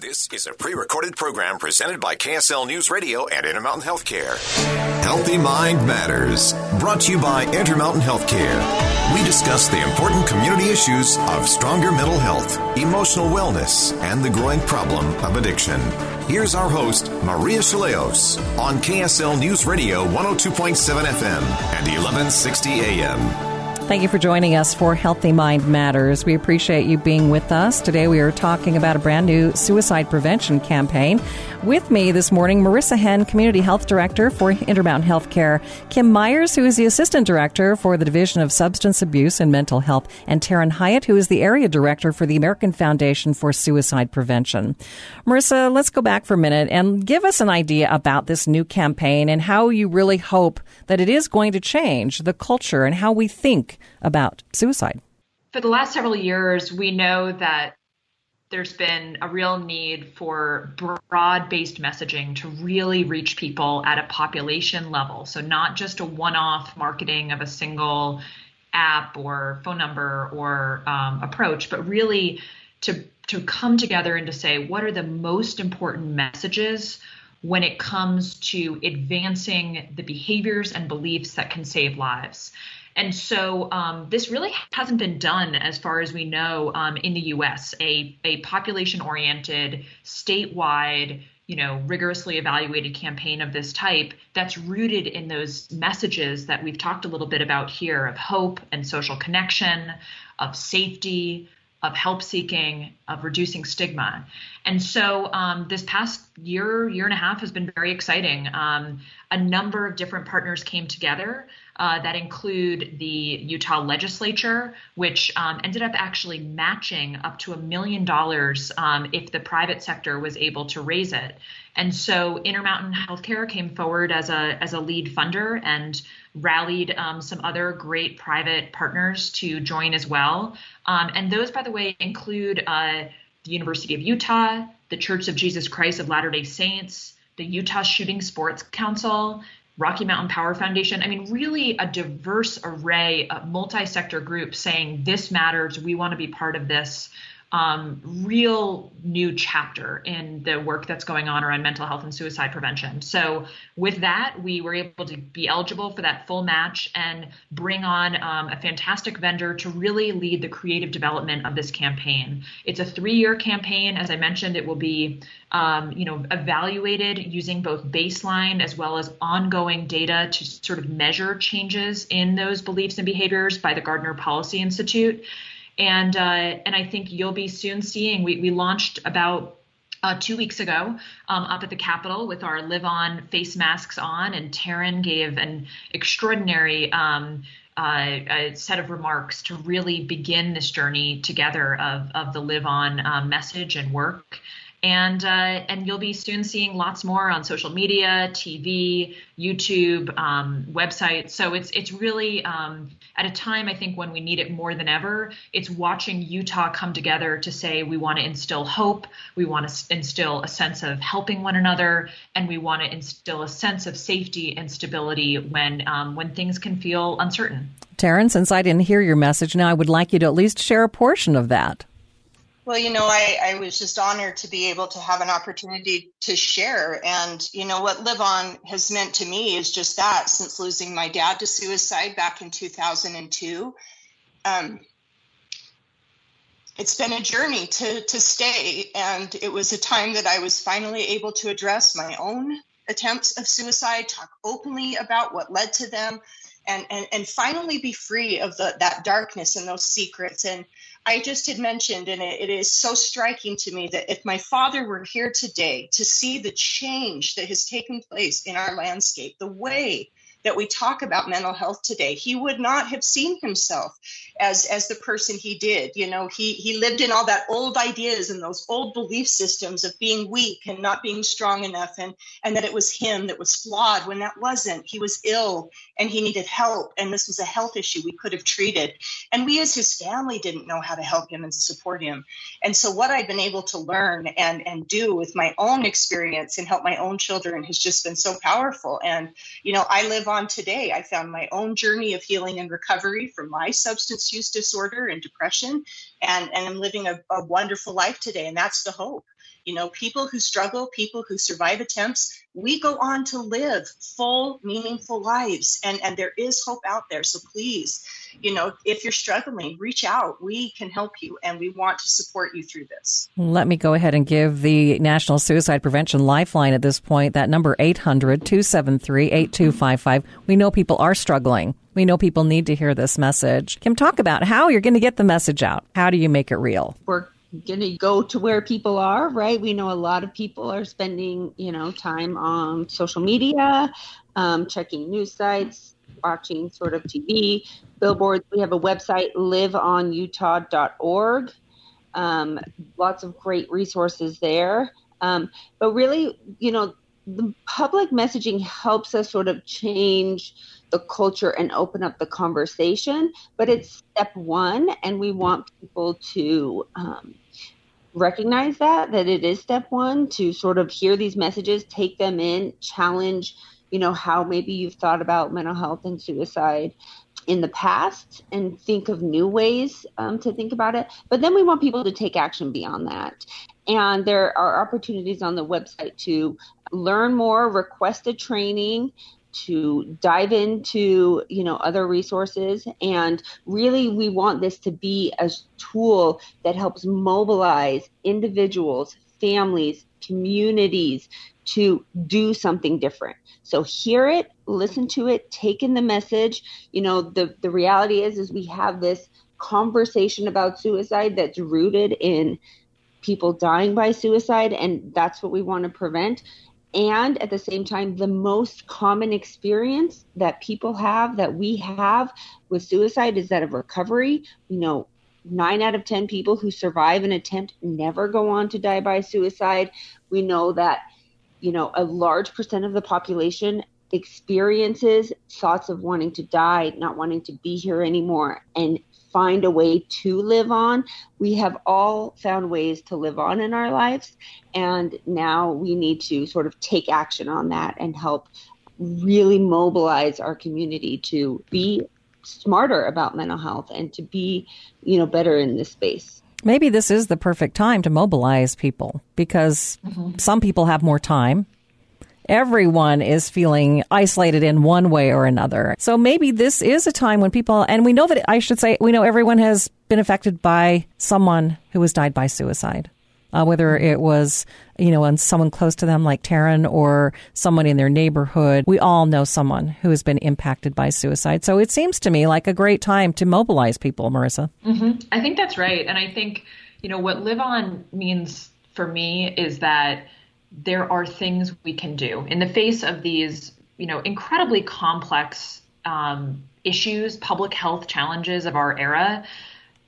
This is a pre recorded program presented by KSL News Radio and Intermountain Healthcare. Healthy Mind Matters, brought to you by Intermountain Healthcare. We discuss the important community issues of stronger mental health, emotional wellness, and the growing problem of addiction. Here's our host, Maria Shilaos, on KSL News Radio 102.7 FM and 1160 AM. Thank you for joining us for Healthy Mind Matters. We appreciate you being with us. Today we are talking about a brand new suicide prevention campaign. With me this morning, Morissa Henn, Community Health Director for Intermountain Healthcare, Kim Meyers, who is the Assistant Director for the Division of Substance Abuse and Mental Health, and Taryn Hiatt, who is the Area Director for the American Foundation for Suicide Prevention. Morissa, let's go back for a minute and give us an idea about this new campaign and how you really hope that it is going to change the culture and how we think about suicide. For the last several years, we know that there's been a real need for broad based messaging to really reach people at a population level. So, not just a one off marketing of a single app or phone number or um, approach, but really to, to come together and to say what are the most important messages when it comes to advancing the behaviors and beliefs that can save lives. And so um, this really hasn't been done, as far as we know, um, in the U.S. A a population oriented, statewide, you know, rigorously evaluated campaign of this type that's rooted in those messages that we've talked a little bit about here of hope and social connection, of safety, of help seeking, of reducing stigma. And so um, this past year, year and a half has been very exciting. Um, a number of different partners came together uh, that include the Utah legislature, which um, ended up actually matching up to a million dollars um, if the private sector was able to raise it. And so Intermountain Healthcare came forward as a as a lead funder and rallied um, some other great private partners to join as well. Um, and those, by the way, include uh, the University of Utah, the Church of Jesus Christ of Latter Day Saints, the Utah Shooting Sports Council, Rocky Mountain Power Foundation. I mean, really a diverse array of multi sector groups saying this matters. We want to be part of this um, real new chapter in the work that's going on around mental health and suicide prevention. So, with that, we were able to be eligible for that full match and bring on um, a fantastic vendor to really lead the creative development of this campaign. It's a three-year campaign, as I mentioned. It will be, um, you know, evaluated using both baseline as well as ongoing data to sort of measure changes in those beliefs and behaviors by the Gardner Policy Institute and uh, and I think you'll be soon seeing. We we launched about uh, two weeks ago um, up at the Capitol with our Live On face masks on, and Taryn gave an extraordinary. Um, uh, set of remarks to really begin this journey together of, of the live on um, message and work and uh, and you'll be soon seeing lots more on social media, TV, YouTube, um, websites. So it's it's really um, at a time I think when we need it more than ever. It's watching Utah come together to say we want to instill hope, we want to instill a sense of helping one another, and we want to instill a sense of safety and stability when um, when things can feel uncertain. Taryn, since I didn't hear your message, now I would like you to at least share a portion of that. Well, you know, I, I was just honored to be able to have an opportunity to share. And, you know, what Live On has meant to me is just that since losing my dad to suicide back in 2002. Um, it's been a journey to, to stay. And it was a time that I was finally able to address my own attempts of suicide, talk openly about what led to them, and, and, and finally be free of the, that darkness and those secrets. And I just had mentioned, and it, it is so striking to me that if my father were here today to see the change that has taken place in our landscape, the way that we talk about mental health today, he would not have seen himself as as the person he did. You know, he he lived in all that old ideas and those old belief systems of being weak and not being strong enough, and and that it was him that was flawed when that wasn't. He was ill and he needed help, and this was a health issue we could have treated, and we as his family didn't know how to help him and support him. And so, what I've been able to learn and and do with my own experience and help my own children has just been so powerful. And you know, I live on today. I found my own journey of healing and recovery from my substance use disorder and depression, and, and I'm living a, a wonderful life today. And that's the hope You know, people who struggle, people who survive attempts, we go on to live full, meaningful lives. And, and there is hope out there. So please, you know, if you're struggling, reach out. We can help you and we want to support you through this. Let me go ahead and give the National Suicide Prevention Lifeline at this point, that number 800 273 8255. We know people are struggling. We know people need to hear this message. Kim, talk about how you're going to get the message out. How do you make it real? We're going to go to where people are, right? We know a lot of people are spending, you know, time on social media, um, checking news sites, watching sort of TV, billboards. We have a website, liveonutah.org. Um, lots of great resources there. Um, but really, you know, the public messaging helps us sort of change the culture and open up the conversation. But it's step one, and we want people to um, recognize that that it is step one to sort of hear these messages, take them in, challenge, you know, how maybe you've thought about mental health and suicide in the past and think of new ways um, to think about it. But then we want people to take action beyond that. And there are opportunities on the website to learn more, request a training, to dive into you know other resources. And really we want this to be a tool that helps mobilize individuals families communities to do something different. So hear it listen to it take in the message. You know the the reality is is we have this conversation about suicide that's rooted in people dying by suicide and that's what we want to prevent and at the same time the most common experience that people have that we have with suicide is that of recovery. You know nine out of ten people who survive an attempt never go on to die by suicide. We know that you know a large percent of the population experiences thoughts of wanting to die not wanting to be here anymore. And find a way to live on. We have all found ways to live on in our lives, and now we need to sort of take action on that and help really mobilize our community to be smarter about mental health and to be, you know, better in this space. Maybe this is the perfect time to mobilize people because mm-hmm. some people have more time everyone is feeling isolated in one way or another. So maybe this is a time when people, and we know that, I should say, we know everyone has been affected by someone who has died by suicide. Uh, whether it was, you know, someone close to them like Taryn or someone in their neighborhood. We all know someone who has been impacted by suicide. So it seems to me like a great time to mobilize people, Morissa. Mm-hmm. I think that's right. And I think, you know, what Live On means for me is that there are things we can do in the face of these, you know, incredibly complex um, issues, public health challenges of our era.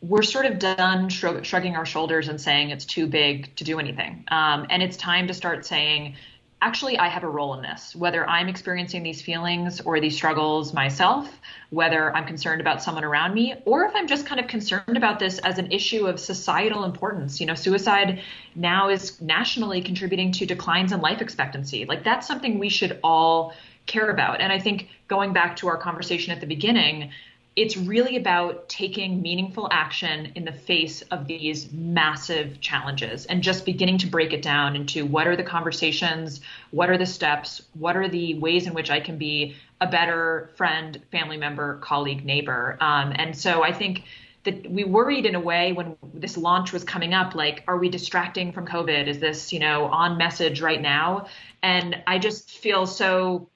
We're sort of done shrug- shrugging our shoulders and saying it's too big to do anything. Um, and it's time to start saying, actually, I have a role in this, whether I'm experiencing these feelings or these struggles myself, whether I'm concerned about someone around me, or if I'm just kind of concerned about this as an issue of societal importance. You know, suicide now is nationally contributing to declines in life expectancy. Like, that's something we should all care about. And I think going back to our conversation at the beginning, it's really about taking meaningful action in the face of these massive challenges and just beginning to break it down into what are the conversations, what are the steps, what are the ways in which I can be a better friend, family member, colleague, neighbor. Um, and so I think that we worried in a way when this launch was coming up like are we distracting from covid is this you know on message right now and i just feel so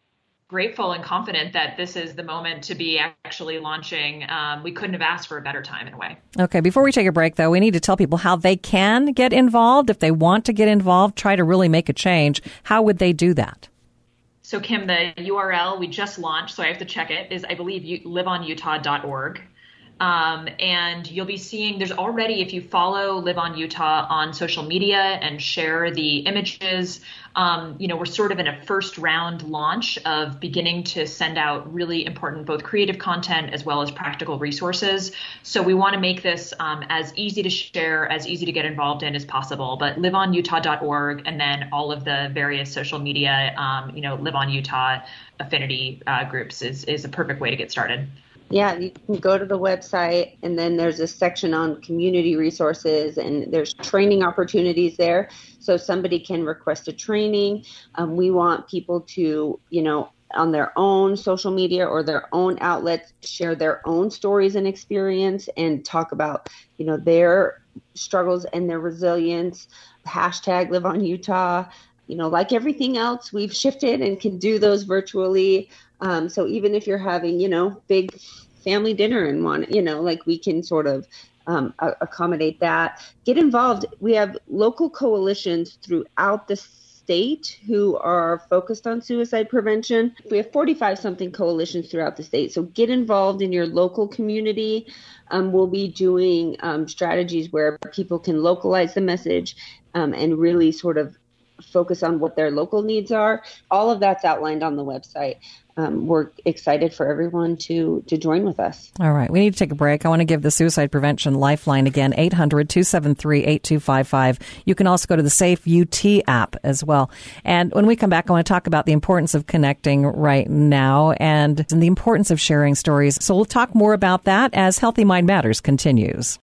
grateful and confident that this is the moment to be actually launching. Um, we couldn't have asked for a better time in a way. Okay, before we take a break, though, we need to tell people how they can get involved. If they want to get involved, try to really make a change, how would they do that? So, Kim, the URL we just launched, so I have to check it, is I believe you, liveonutah.org. Um, and you'll be seeing there's already, if you follow Live on Utah on social media and share the images, um, you know, we're sort of in a first round launch of beginning to send out really important both creative content as well as practical resources. So we want to make this um, as easy to share, as easy to get involved in as possible. But liveonutah.org and then all of the various social media, um, you know, Live on Utah affinity uh, groups is, is a perfect way to get started. Yeah, you can go to the website, and then there's a section on community resources, and there's training opportunities there. So somebody can request a training. Um, we want people to, you know, on their own social media or their own outlets share their own stories and experience and talk about you know their struggles and their resilience hashtag live on utah you know like everything else we've shifted and can do those virtually um, so even if you're having you know big family dinner and want you know like we can sort of um, accommodate that get involved we have local coalitions throughout the state who are focused on suicide prevention. We have 45 something coalitions throughout the state. So get involved in your local community. Um, we'll be doing um, strategies where people can localize the message um, and really sort of focus on what their local needs are. All of that's outlined on the website um, we're excited for everyone to to join with us. All right, we need to take a break. I want to give the suicide prevention lifeline again 800-273-8255. You can also go to the Safe UT app as well. And when we come back, I want to talk about the importance of connecting right now and the importance of sharing stories. So we'll talk more about that as Healthy Mind Matters continues.